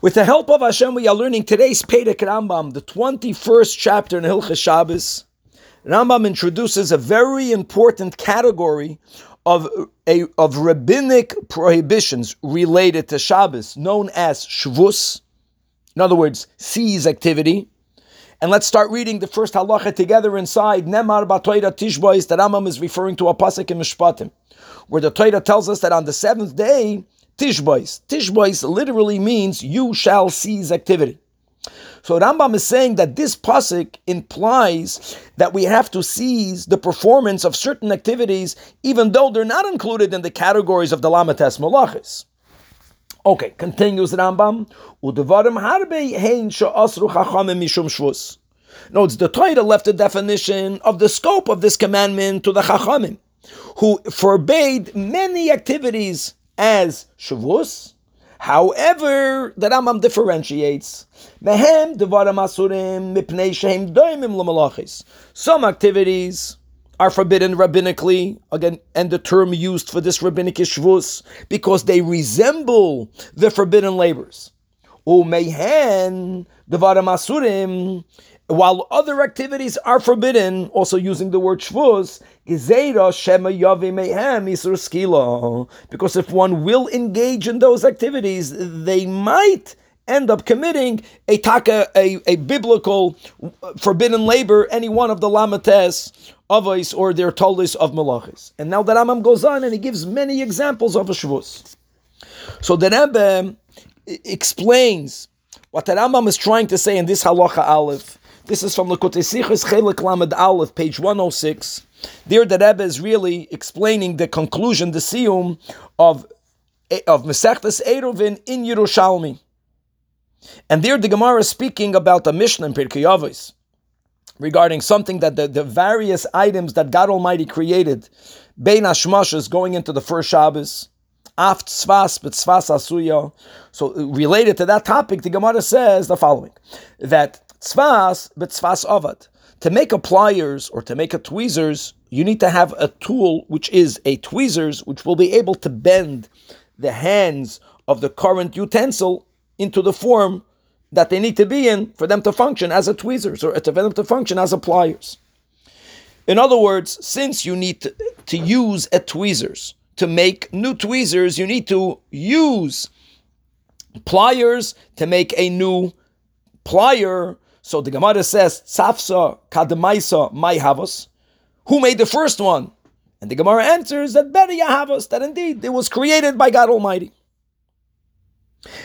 With the help of Hashem, we are learning today's Perek Rambam, the 21st chapter in Hilchas Shabbos. Rambam introduces a very important category of, a, of rabbinic prohibitions related to Shabbos, known as Shvus. In other words, seize activity. And let's start reading the first halacha together inside. Nemar batoira tishbois, that Rambam is referring to a pasuk in Mishpatim, where the Torah tells us that on the seventh day, Tishbois. Tishbois literally means you shall seize activity. So Rambam is saying that this pasuk implies that we have to seize the performance of certain activities, even though they're not included in the categories of the Lamates Malachis. Okay, continues Rambam. Udevarim harbe mishum. Notes the Torah left the definition of the scope of this commandment to the chachamim, who forbade many activities as Shvus. However, the Rambam differentiates. Some activities are forbidden rabbinically, again, and the term used for this rabbinic is shvus, because they resemble the forbidden labors. Umehen devarim asurim while other activities are forbidden, also using the word shvus, because if one will engage in those activities, they might end up committing a taka, a, a biblical uh, forbidden labor, any one of the lamates, avos, or their tolis of malachis. And now the Rambam goes on and he gives many examples of a shvus. So the Rebbe explains what the Rambam is trying to say in this halacha aleph this is from Likutei Sichos Chelik Lamed Aleph, page 106. There, the Rebbe is really explaining the conclusion, the siyum of of Masechtas Eruvin in Yerushalmi. And there, the Gemara is speaking about the Mishnah in Pirkei Avos regarding something that the, the various items that God Almighty created, Bein Hashmashas, going into the first Shabbos, Aft Tzvas, but Tzvas Asuya. So, uh, related to that topic, the Gemara says the following that Tzvas, but tzvas avad. To make a pliers or to make a tweezers, you need to have a tool which is a tweezers, which will be able to bend the hands of the current utensil into the form that they need to be in for them to function as a tweezers or for them to function as a pliers. In other words, since you need to, to use a tweezers to make new tweezers, you need to use pliers to make a new plier so the Gemara says, Tzafsa kademaisa my havos. Who made the first one? And the Gemara answers that Beri Yahavos, that indeed it was created by God Almighty.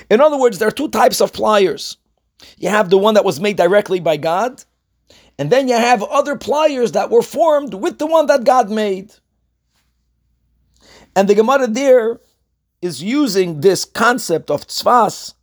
In other words, there are two types of pliers. You have the one that was made directly by God, and then you have other pliers that were formed with the one that God made. And the Gemara there is using this concept of tzvas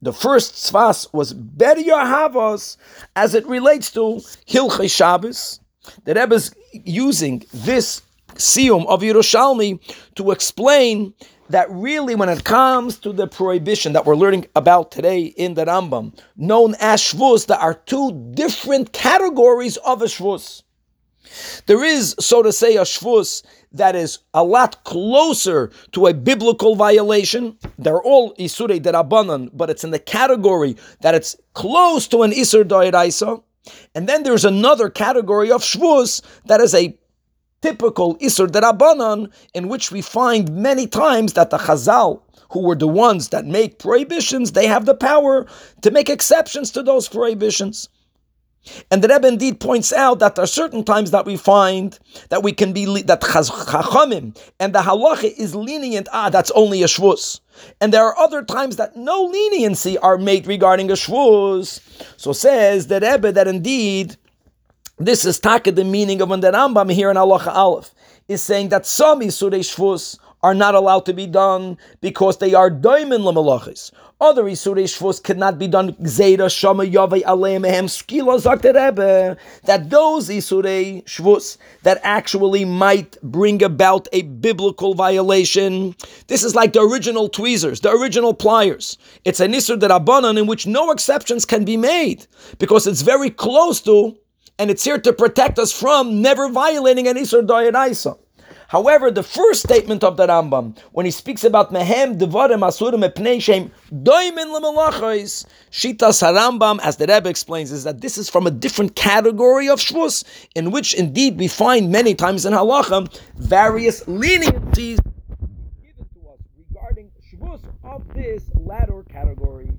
the first tzvas was Ber Yahavos as it relates to Hilchei Shabbos. The Rebbe is using this siyum of Yerushalmi to explain that really when it comes to the prohibition that we're learning about today in the Rambam, known as Shvus, there are two different categories of a Shvus. There is, so to say, a Shvus that is a lot closer to a biblical violation. They're all Isurei Derabanan, but it's in the category that it's close to an Isur Doiraisa. And then there's another category of Shvus that is a typical Isur Derabanan, in which we find many times that the Chazal, who were the ones that make prohibitions, they have the power to make exceptions to those prohibitions. And the Rebbe indeed points out that there are certain times that we find that we can be that chachamim and the halacha is lenient. Ah, that's only a shvus. And there are other times that no leniency are made regarding a shvus. So says the Rebbe that indeed this is taka the meaning of when the Rambam here in halacha aleph is saying that some isurei shvus are not allowed to be done because they are doimin lamalachis. Other Isurei Shvus cannot be done Gzeira Shama Yavai Alemehem Skila Zakterebe. That those Isurei Shvus that actually might bring about a biblical violation. This is like the original tweezers, the original pliers. It's an Isur that Derabanan in which no exceptions can be made because it's very close to and it's here to protect us from never violating an Isur Doiraisa. However, the first statement of the Rambam, when he speaks about mehem devarim asurim epnei shem doimin lemalachos, shitas harambam, as the Rebbe explains, is that this is from a different category of shvus, in which indeed we find many times in halacha various leniencies given to us regarding shvus of this latter category.